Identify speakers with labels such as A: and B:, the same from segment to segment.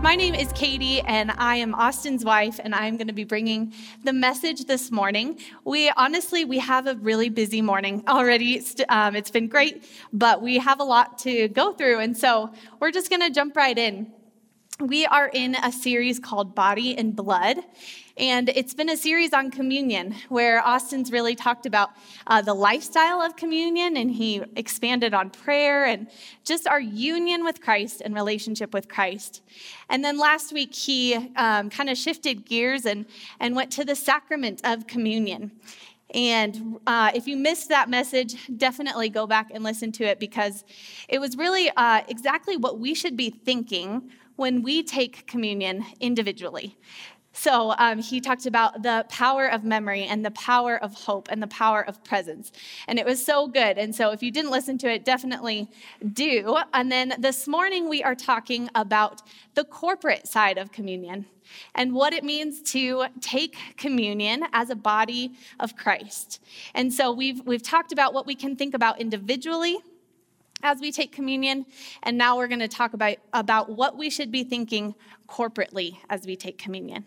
A: My name is Katie, and I am Austin's wife, and I'm going to be bringing the message this morning. We honestly we have a really busy morning already. Um, it's been great, but we have a lot to go through, and so we're just going to jump right in. We are in a series called Body and Blood. And it's been a series on communion where Austin's really talked about uh, the lifestyle of communion and he expanded on prayer and just our union with Christ and relationship with Christ. And then last week he um, kind of shifted gears and, and went to the sacrament of communion. And uh, if you missed that message, definitely go back and listen to it because it was really uh, exactly what we should be thinking when we take communion individually. So um, he talked about the power of memory and the power of hope and the power of presence. And it was so good. And so if you didn't listen to it, definitely do. And then this morning we are talking about the corporate side of communion and what it means to take communion as a body of Christ. And so we've, we've talked about what we can think about individually as we take communion, and now we're going to talk about, about what we should be thinking corporately as we take communion.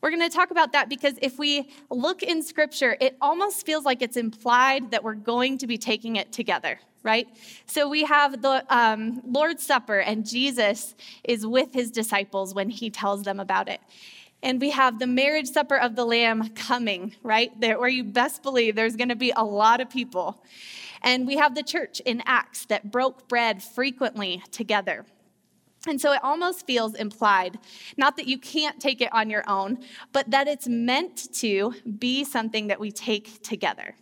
A: We're going to talk about that because if we look in scripture, it almost feels like it's implied that we're going to be taking it together, right? So we have the um, Lord's Supper, and Jesus is with his disciples when he tells them about it. And we have the marriage supper of the Lamb coming, right? There, where you best believe there's going to be a lot of people. And we have the church in Acts that broke bread frequently together. And so it almost feels implied, not that you can't take it on your own, but that it's meant to be something that we take together.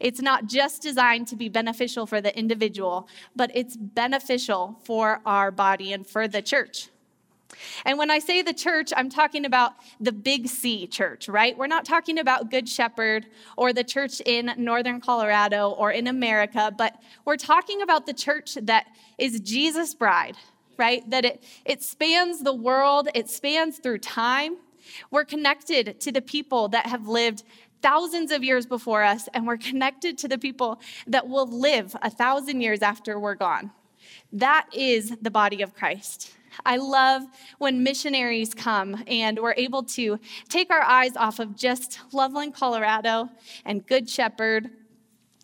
A: It's not just designed to be beneficial for the individual, but it's beneficial for our body and for the church. And when I say the church, I'm talking about the big C church, right? We're not talking about Good Shepherd or the church in Northern Colorado or in America, but we're talking about the church that is Jesus' bride, right? That it, it spans the world, it spans through time. We're connected to the people that have lived thousands of years before us, and we're connected to the people that will live a thousand years after we're gone. That is the body of Christ. I love when missionaries come and we're able to take our eyes off of just Loveland, Colorado and Good Shepherd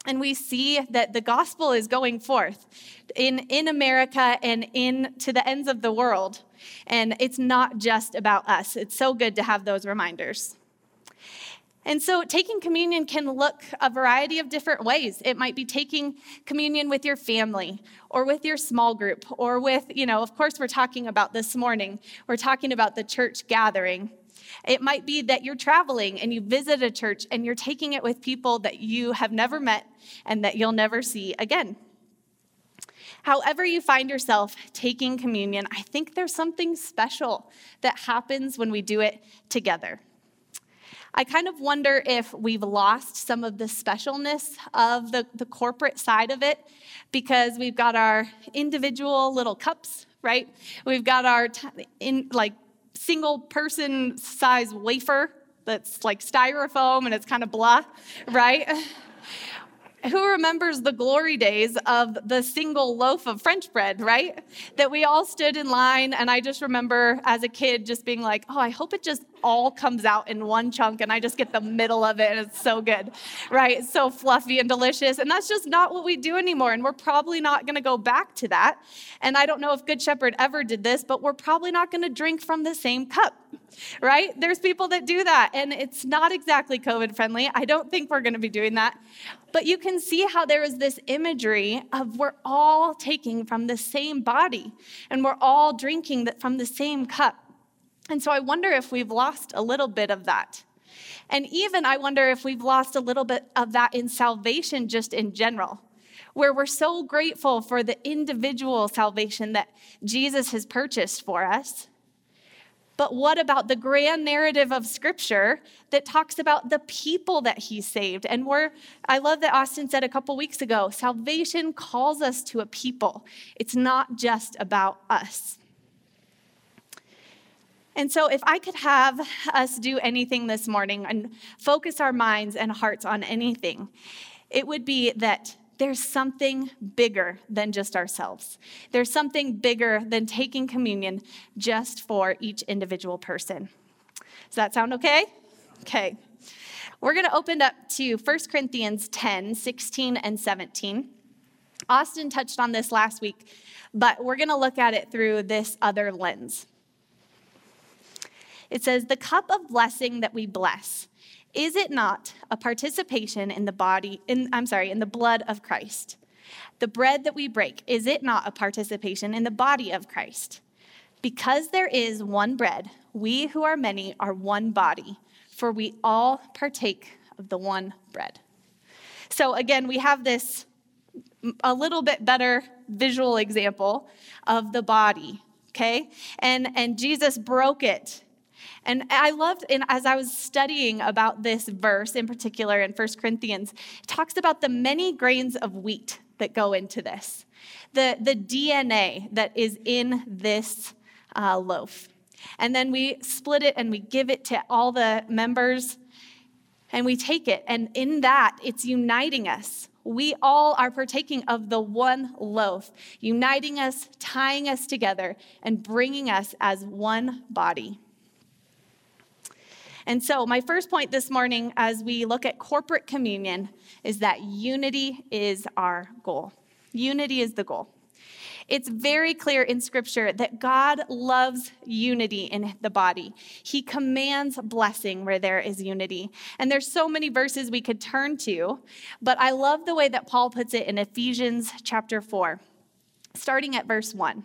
A: and we see that the gospel is going forth in, in America and in to the ends of the world. And it's not just about us. It's so good to have those reminders. And so, taking communion can look a variety of different ways. It might be taking communion with your family or with your small group or with, you know, of course, we're talking about this morning, we're talking about the church gathering. It might be that you're traveling and you visit a church and you're taking it with people that you have never met and that you'll never see again. However, you find yourself taking communion, I think there's something special that happens when we do it together. I kind of wonder if we've lost some of the specialness of the, the corporate side of it because we've got our individual little cups, right? We've got our t- in like single person size wafer that's like styrofoam and it's kind of blah, right? who remembers the glory days of the single loaf of French bread, right? That we all stood in line, and I just remember as a kid just being like, oh, I hope it just all comes out in one chunk and I just get the middle of it and it's so good, right? So fluffy and delicious. And that's just not what we do anymore. And we're probably not going to go back to that. And I don't know if Good Shepherd ever did this, but we're probably not going to drink from the same cup, right? There's people that do that and it's not exactly COVID friendly. I don't think we're going to be doing that. But you can see how there is this imagery of we're all taking from the same body and we're all drinking from the same cup. And so I wonder if we've lost a little bit of that. And even I wonder if we've lost a little bit of that in salvation just in general, where we're so grateful for the individual salvation that Jesus has purchased for us. But what about the grand narrative of scripture that talks about the people that he saved? And we're, I love that Austin said a couple weeks ago salvation calls us to a people, it's not just about us. And so, if I could have us do anything this morning and focus our minds and hearts on anything, it would be that there's something bigger than just ourselves. There's something bigger than taking communion just for each individual person. Does that sound okay? Okay. We're going to open up to 1 Corinthians 10 16 and 17. Austin touched on this last week, but we're going to look at it through this other lens. It says, The cup of blessing that we bless is it not a participation in the body, in, I'm sorry, in the blood of Christ? The bread that we break, is it not a participation in the body of Christ? Because there is one bread, we who are many are one body, for we all partake of the one bread. So again, we have this a little bit better visual example of the body, okay? And and Jesus broke it and I loved, and as I was studying about this verse in particular in 1 Corinthians, it talks about the many grains of wheat that go into this, the, the DNA that is in this uh, loaf. And then we split it and we give it to all the members and we take it. And in that, it's uniting us. We all are partaking of the one loaf, uniting us, tying us together, and bringing us as one body. And so, my first point this morning as we look at corporate communion is that unity is our goal. Unity is the goal. It's very clear in Scripture that God loves unity in the body. He commands blessing where there is unity. And there's so many verses we could turn to, but I love the way that Paul puts it in Ephesians chapter 4, starting at verse 1.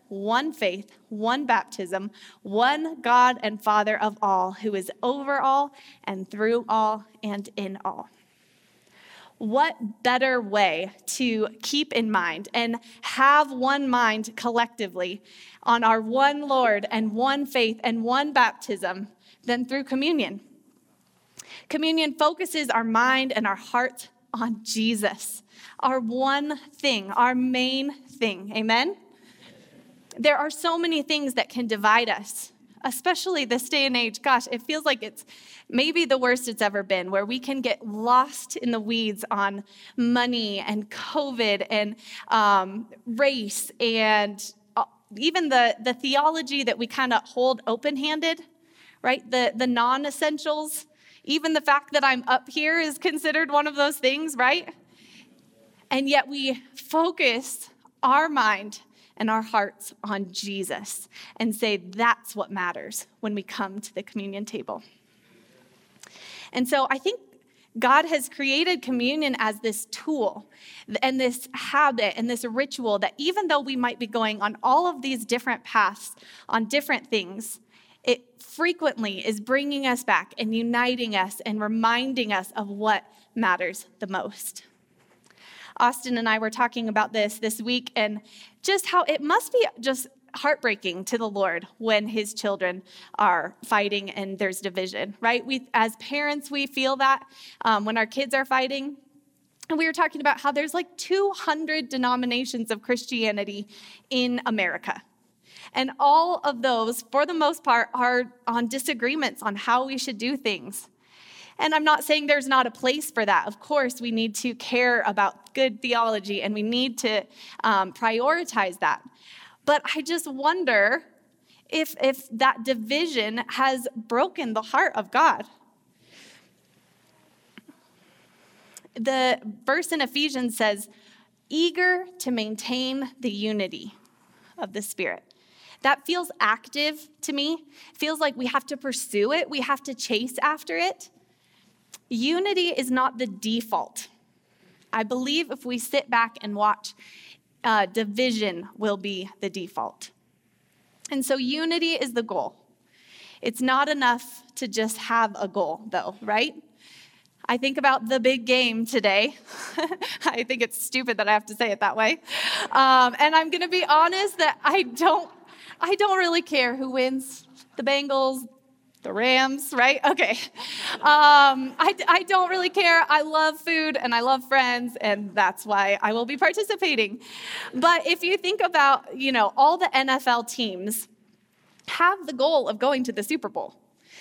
A: one faith, one baptism, one God and Father of all, who is over all and through all and in all. What better way to keep in mind and have one mind collectively on our one Lord and one faith and one baptism than through communion? Communion focuses our mind and our heart on Jesus, our one thing, our main thing. Amen? There are so many things that can divide us, especially this day and age. Gosh, it feels like it's maybe the worst it's ever been, where we can get lost in the weeds on money and COVID and um, race and uh, even the, the theology that we kind of hold open handed, right? The, the non essentials even the fact that I'm up here is considered one of those things, right? And yet we focus our mind and our hearts on Jesus and say that's what matters when we come to the communion table. And so I think God has created communion as this tool and this habit and this ritual that even though we might be going on all of these different paths on different things, it frequently is bringing us back and uniting us and reminding us of what matters the most. Austin and I were talking about this this week and just how it must be just heartbreaking to the Lord when his children are fighting and there's division, right? We, as parents, we feel that um, when our kids are fighting. And we were talking about how there's like 200 denominations of Christianity in America. And all of those, for the most part, are on disagreements on how we should do things. And I'm not saying there's not a place for that. Of course, we need to care about good theology and we need to um, prioritize that. But I just wonder if, if that division has broken the heart of God. The verse in Ephesians says, eager to maintain the unity of the Spirit. That feels active to me. Feels like we have to pursue it, we have to chase after it. Unity is not the default. I believe if we sit back and watch, uh, division will be the default. And so unity is the goal. It's not enough to just have a goal, though, right? I think about the big game today. I think it's stupid that I have to say it that way. Um, and I'm going to be honest that I don't, I don't really care who wins the Bengals, the Rams, right? Okay. Um, I, I don't really care. I love food and I love friends, and that's why I will be participating. But if you think about, you know, all the NFL teams have the goal of going to the Super Bowl.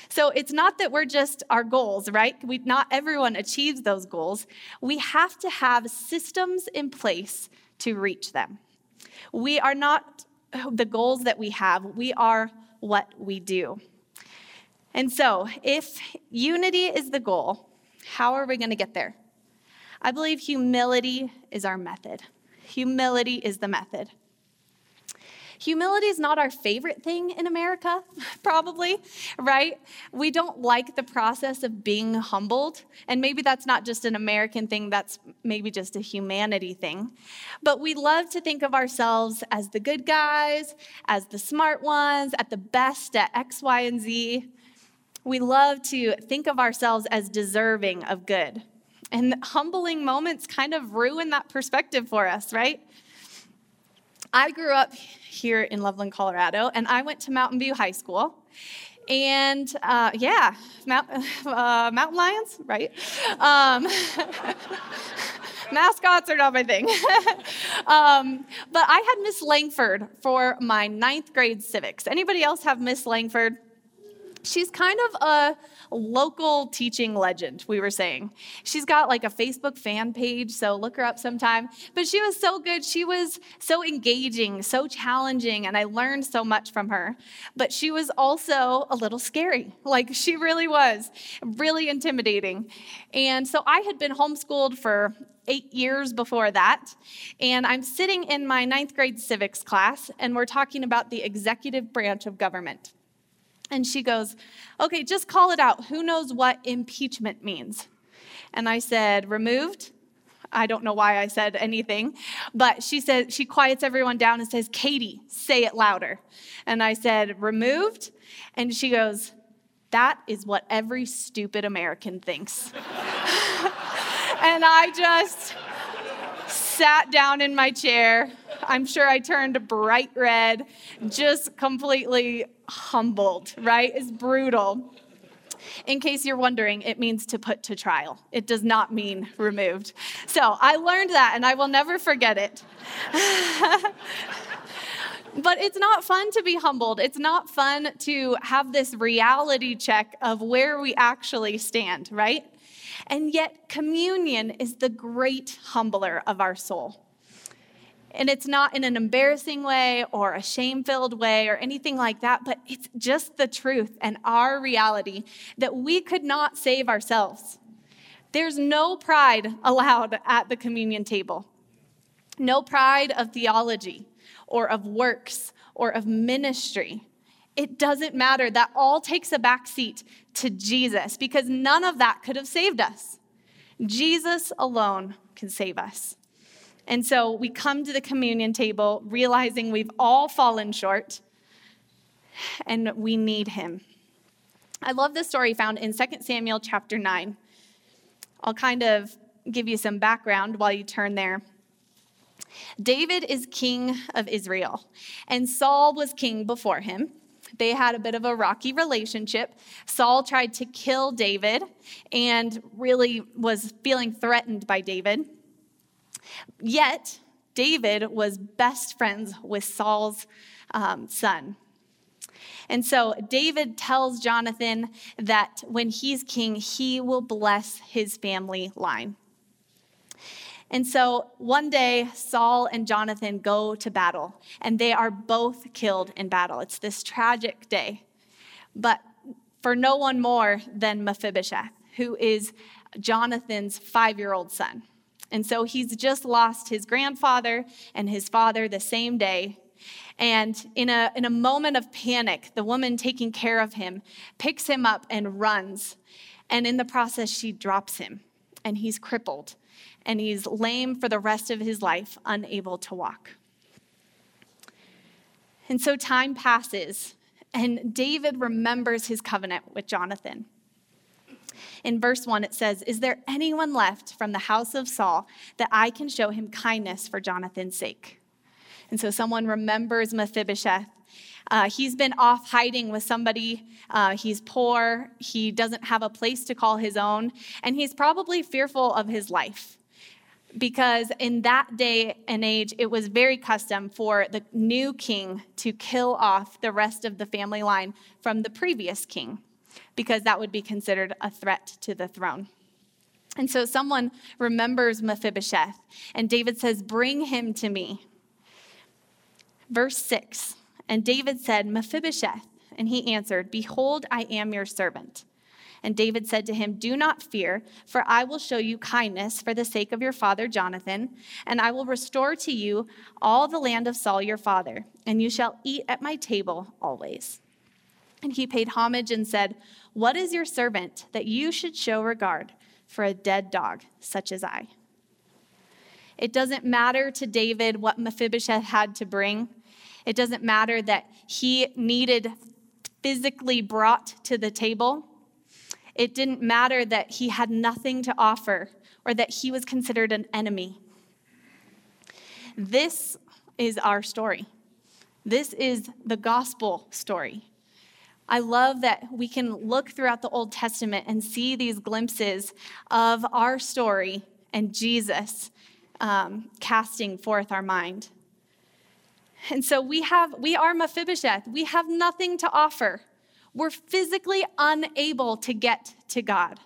A: So it's not that we're just our goals, right? We, not everyone achieves those goals. We have to have systems in place to reach them. We are not the goals that we have, we are what we do. And so, if unity is the goal, how are we going to get there? I believe humility is our method. Humility is the method. Humility is not our favorite thing in America, probably, right? We don't like the process of being humbled. And maybe that's not just an American thing, that's maybe just a humanity thing. But we love to think of ourselves as the good guys, as the smart ones, at the best at X, Y, and Z. We love to think of ourselves as deserving of good. And humbling moments kind of ruin that perspective for us, right? I grew up here in Loveland, Colorado, and I went to Mountain View High School. And uh, yeah, Mount, uh, mountain lions, right? Um, mascots are not my thing. um, but I had Miss Langford for my ninth grade civics. Anybody else have Miss Langford? She's kind of a local teaching legend, we were saying. She's got like a Facebook fan page, so look her up sometime. But she was so good. She was so engaging, so challenging, and I learned so much from her. But she was also a little scary. Like she really was, really intimidating. And so I had been homeschooled for eight years before that. And I'm sitting in my ninth grade civics class, and we're talking about the executive branch of government. And she goes, Okay, just call it out. Who knows what impeachment means? And I said, Removed. I don't know why I said anything, but she said, she quiets everyone down and says, Katie, say it louder. And I said, Removed. And she goes, That is what every stupid American thinks. and I just sat down in my chair. I'm sure I turned bright red, just completely humbled, right? It's brutal. In case you're wondering, it means to put to trial. It does not mean removed. So I learned that and I will never forget it. but it's not fun to be humbled. It's not fun to have this reality check of where we actually stand, right? And yet, communion is the great humbler of our soul. And it's not in an embarrassing way or a shame filled way or anything like that, but it's just the truth and our reality that we could not save ourselves. There's no pride allowed at the communion table, no pride of theology or of works or of ministry. It doesn't matter. That all takes a backseat to Jesus because none of that could have saved us. Jesus alone can save us. And so we come to the communion table realizing we've all fallen short and we need him. I love the story found in 2 Samuel chapter 9. I'll kind of give you some background while you turn there. David is king of Israel, and Saul was king before him. They had a bit of a rocky relationship. Saul tried to kill David and really was feeling threatened by David. Yet, David was best friends with Saul's um, son. And so David tells Jonathan that when he's king, he will bless his family line. And so one day, Saul and Jonathan go to battle, and they are both killed in battle. It's this tragic day. But for no one more than Mephibosheth, who is Jonathan's five year old son. And so he's just lost his grandfather and his father the same day. And in a, in a moment of panic, the woman taking care of him picks him up and runs. And in the process, she drops him, and he's crippled, and he's lame for the rest of his life, unable to walk. And so time passes, and David remembers his covenant with Jonathan. In verse 1, it says, Is there anyone left from the house of Saul that I can show him kindness for Jonathan's sake? And so someone remembers Mephibosheth. Uh, he's been off hiding with somebody. Uh, he's poor. He doesn't have a place to call his own. And he's probably fearful of his life because in that day and age, it was very custom for the new king to kill off the rest of the family line from the previous king because that would be considered a threat to the throne. And so someone remembers Mephibosheth, and David says, Bring him to me. Verse 6 And David said, Mephibosheth. And he answered, Behold, I am your servant. And David said to him, Do not fear, for I will show you kindness for the sake of your father Jonathan, and I will restore to you all the land of Saul your father, and you shall eat at my table always. And he paid homage and said, What is your servant that you should show regard for a dead dog such as I? It doesn't matter to David what Mephibosheth had to bring. It doesn't matter that he needed physically brought to the table. It didn't matter that he had nothing to offer or that he was considered an enemy. This is our story. This is the gospel story. I love that we can look throughout the Old Testament and see these glimpses of our story and Jesus um, casting forth our mind. And so we have, we are Mephibosheth. We have nothing to offer. We're physically unable to get to God.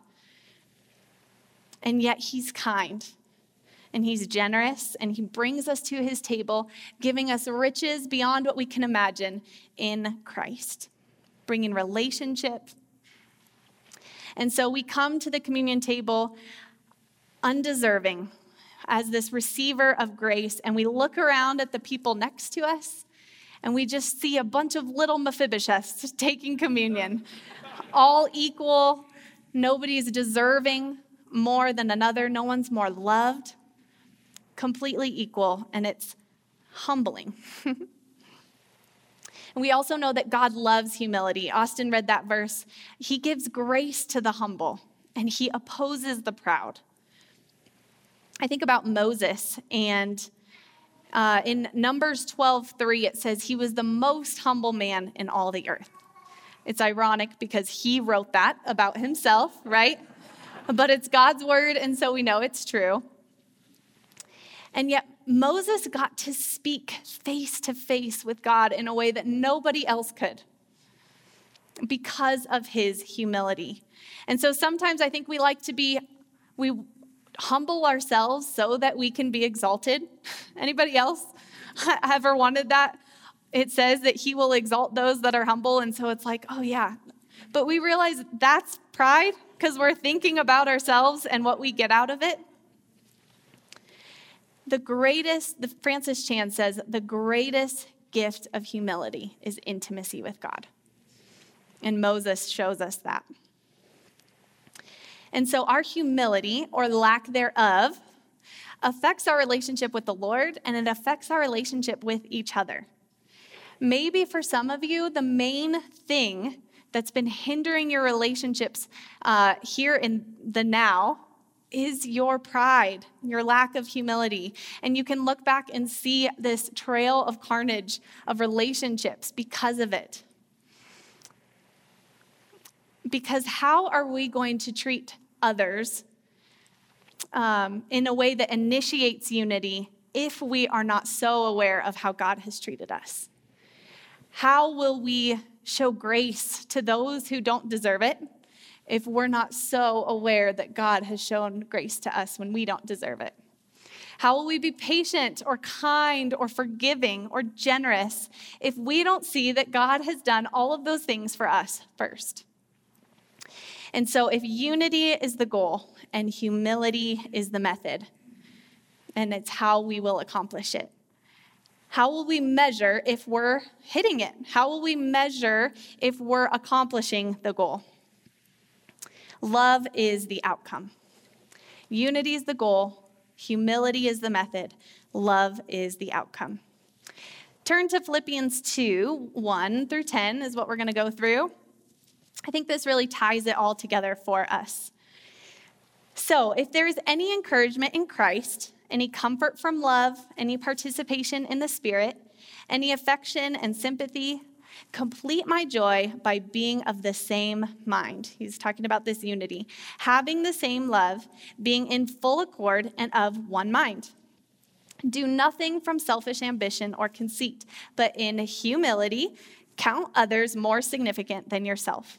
A: And yet He's kind and He's generous and He brings us to His table, giving us riches beyond what we can imagine in Christ, bringing relationship. And so we come to the communion table undeserving as this receiver of grace, and we look around at the people next to us and we just see a bunch of little Mephibosheths taking communion, all equal. Nobody's deserving more than another, no one's more loved, completely equal, and it's humbling. and we also know that God loves humility. Austin read that verse. He gives grace to the humble, and he opposes the proud. I think about Moses and uh, in Numbers 12 3, it says, He was the most humble man in all the earth. It's ironic because he wrote that about himself, right? but it's God's word, and so we know it's true. And yet, Moses got to speak face to face with God in a way that nobody else could because of his humility. And so sometimes I think we like to be, we humble ourselves so that we can be exalted. Anybody else ever wanted that? It says that he will exalt those that are humble. And so it's like, oh, yeah. But we realize that's pride because we're thinking about ourselves and what we get out of it. The greatest, the Francis Chan says, the greatest gift of humility is intimacy with God. And Moses shows us that. And so our humility or lack thereof affects our relationship with the Lord and it affects our relationship with each other. Maybe for some of you, the main thing that's been hindering your relationships uh, here in the now is your pride, your lack of humility. And you can look back and see this trail of carnage of relationships because of it. Because how are we going to treat others um, in a way that initiates unity if we are not so aware of how God has treated us? How will we show grace to those who don't deserve it if we're not so aware that God has shown grace to us when we don't deserve it? How will we be patient or kind or forgiving or generous if we don't see that God has done all of those things for us first? And so, if unity is the goal and humility is the method, and it's how we will accomplish it. How will we measure if we're hitting it? How will we measure if we're accomplishing the goal? Love is the outcome. Unity is the goal, humility is the method, love is the outcome. Turn to Philippians 2 1 through 10 is what we're going to go through. I think this really ties it all together for us. So, if there is any encouragement in Christ, any comfort from love, any participation in the Spirit, any affection and sympathy, complete my joy by being of the same mind. He's talking about this unity, having the same love, being in full accord and of one mind. Do nothing from selfish ambition or conceit, but in humility, count others more significant than yourself.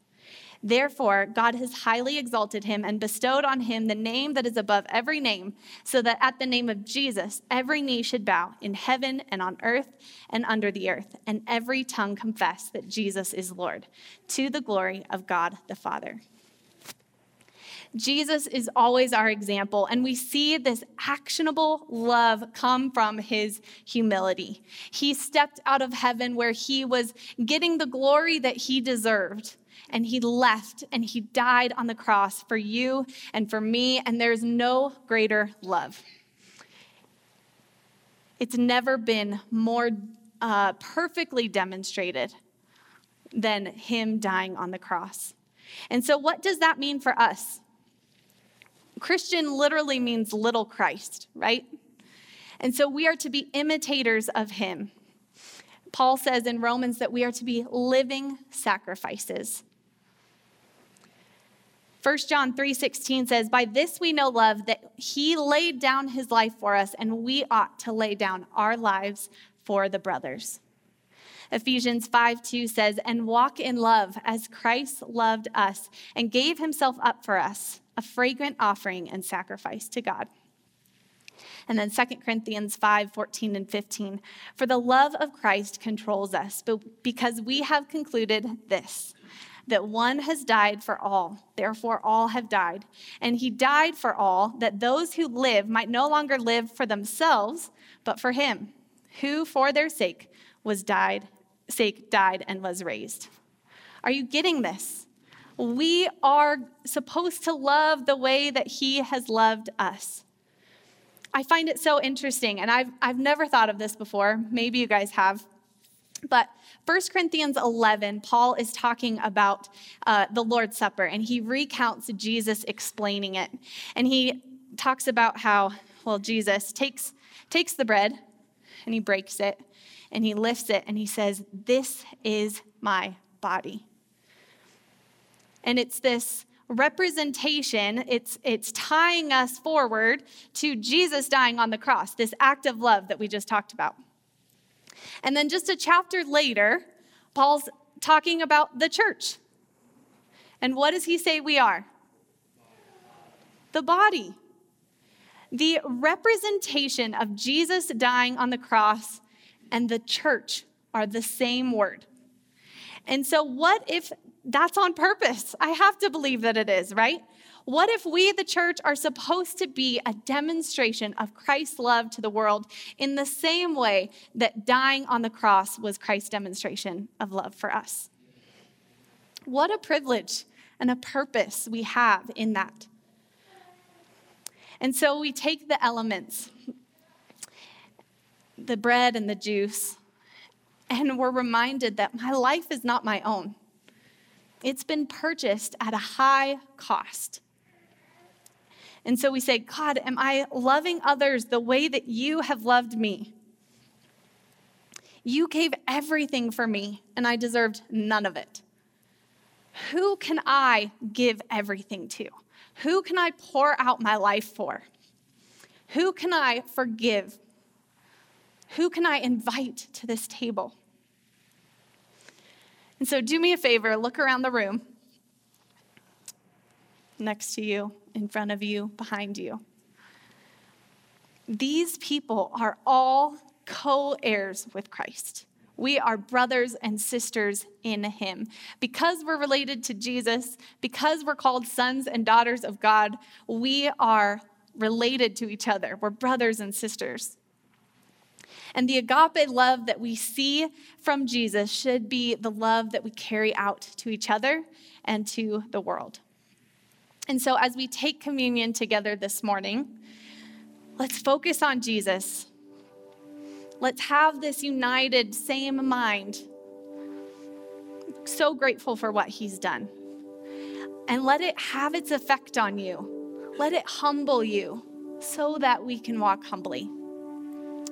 A: Therefore, God has highly exalted him and bestowed on him the name that is above every name, so that at the name of Jesus, every knee should bow in heaven and on earth and under the earth, and every tongue confess that Jesus is Lord, to the glory of God the Father. Jesus is always our example, and we see this actionable love come from his humility. He stepped out of heaven where he was getting the glory that he deserved and he left and he died on the cross for you and for me, and there's no greater love. It's never been more uh, perfectly demonstrated than him dying on the cross. And so, what does that mean for us? Christian literally means little Christ, right? And so, we are to be imitators of him. Paul says in Romans that we are to be living sacrifices. 1 John 3:16 says, "By this we know love that he laid down his life for us and we ought to lay down our lives for the brothers." Ephesians 5 2 says, And walk in love as Christ loved us and gave himself up for us, a fragrant offering and sacrifice to God. And then 2 Corinthians 5 14 and 15. For the love of Christ controls us, but because we have concluded this that one has died for all, therefore all have died. And he died for all, that those who live might no longer live for themselves, but for him, who for their sake was died, sake died and was raised. Are you getting this? We are supposed to love the way that he has loved us. I find it so interesting, and I've, I've never thought of this before. Maybe you guys have. But 1 Corinthians 11, Paul is talking about uh, the Lord's Supper, and he recounts Jesus explaining it. And he talks about how, well, Jesus takes, takes the bread and he breaks it and he lifts it and he says, This is my body. And it's this representation, it's, it's tying us forward to Jesus dying on the cross, this act of love that we just talked about. And then just a chapter later, Paul's talking about the church. And what does he say we are? The body. The representation of Jesus dying on the cross and the church are the same word. And so, what if that's on purpose? I have to believe that it is, right? What if we, the church, are supposed to be a demonstration of Christ's love to the world in the same way that dying on the cross was Christ's demonstration of love for us? What a privilege and a purpose we have in that. And so we take the elements, the bread and the juice, and we're reminded that my life is not my own. It's been purchased at a high cost. And so we say, God, am I loving others the way that you have loved me? You gave everything for me, and I deserved none of it. Who can I give everything to? Who can I pour out my life for? Who can I forgive? Who can I invite to this table? And so, do me a favor, look around the room next to you, in front of you, behind you. These people are all co heirs with Christ. We are brothers and sisters in Him. Because we're related to Jesus, because we're called sons and daughters of God, we are related to each other. We're brothers and sisters. And the agape love that we see from Jesus should be the love that we carry out to each other and to the world. And so, as we take communion together this morning, let's focus on Jesus. Let's have this united, same mind. So grateful for what he's done. And let it have its effect on you. Let it humble you so that we can walk humbly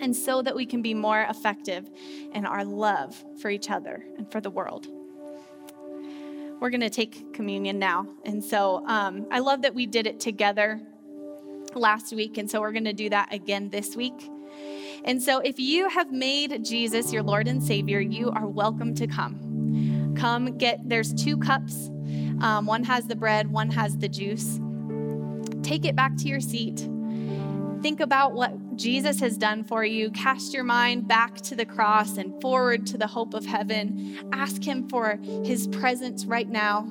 A: and so that we can be more effective in our love for each other and for the world. We're going to take communion now. And so um, I love that we did it together last week. And so we're going to do that again this week. And so if you have made Jesus your Lord and Savior, you are welcome to come. Come get, there's two cups. Um, one has the bread, one has the juice. Take it back to your seat Think about what Jesus has done for you. Cast your mind back to the cross and forward to the hope of heaven. Ask Him for His presence right now.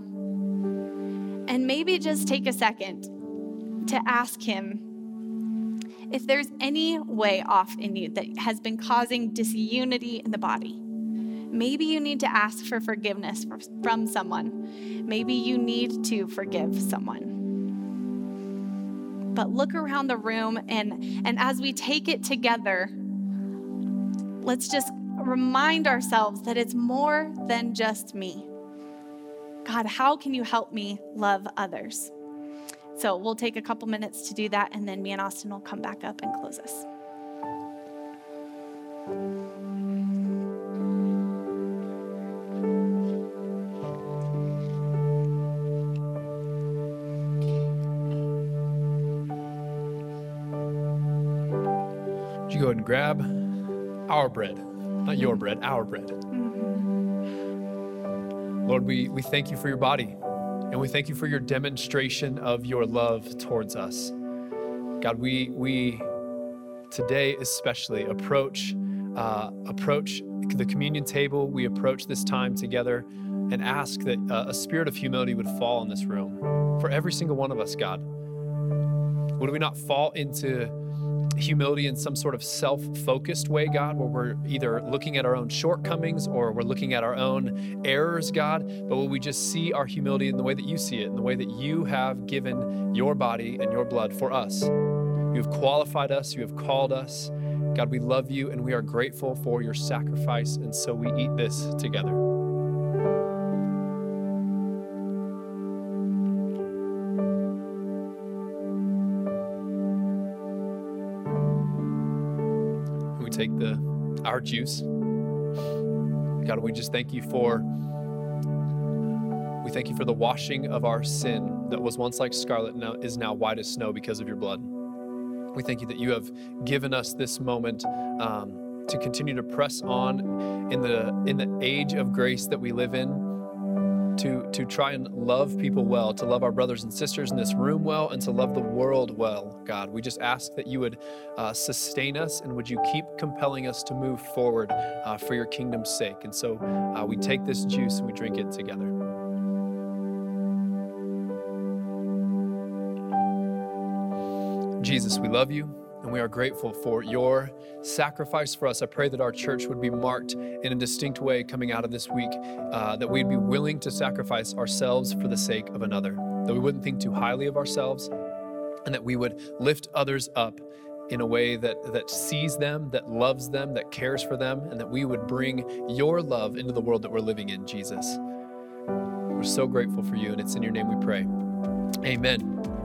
A: And maybe just take a second to ask Him if there's any way off in you that has been causing disunity in the body. Maybe you need to ask for forgiveness from someone. Maybe you need to forgive someone but look around the room and, and as we take it together, let's just remind ourselves that it's more than just me. God, how can you help me love others? So we'll take a couple minutes to do that, and then me and Austin will come back up and close us.
B: Grab our bread? Not your bread, our bread. Lord, we, we thank you for your body and we thank you for your demonstration of your love towards us. God, we, we today especially approach, uh, approach the communion table. We approach this time together and ask that uh, a spirit of humility would fall in this room for every single one of us, God. Would we not fall into humility in some sort of self focused way, God, where we're either looking at our own shortcomings or we're looking at our own errors, God, but will we just see our humility in the way that you see it, in the way that you have given your body and your blood for us? You have qualified us, you have called us. God, we love you and we are grateful for your sacrifice, and so we eat this together. Take the our juice. God, we just thank you for we thank you for the washing of our sin that was once like scarlet now is now white as snow because of your blood. We thank you that you have given us this moment um, to continue to press on in the in the age of grace that we live in to, to try and love people well, to love our brothers and sisters in this room well, and to love the world well, God. We just ask that you would uh, sustain us and would you keep compelling us to move forward uh, for your kingdom's sake. And so uh, we take this juice and we drink it together. Jesus, we love you and we are grateful for your sacrifice for us. I pray that our church would be marked in a distinct way coming out of this week, uh, that we'd be willing to sacrifice ourselves for the sake of another, that we wouldn't think too highly of ourselves, and that we would lift others up in a way that, that sees them, that loves them, that cares for them, and that we would bring your love into the world that we're living in, Jesus. We're so grateful for you, and it's in your name we pray. Amen.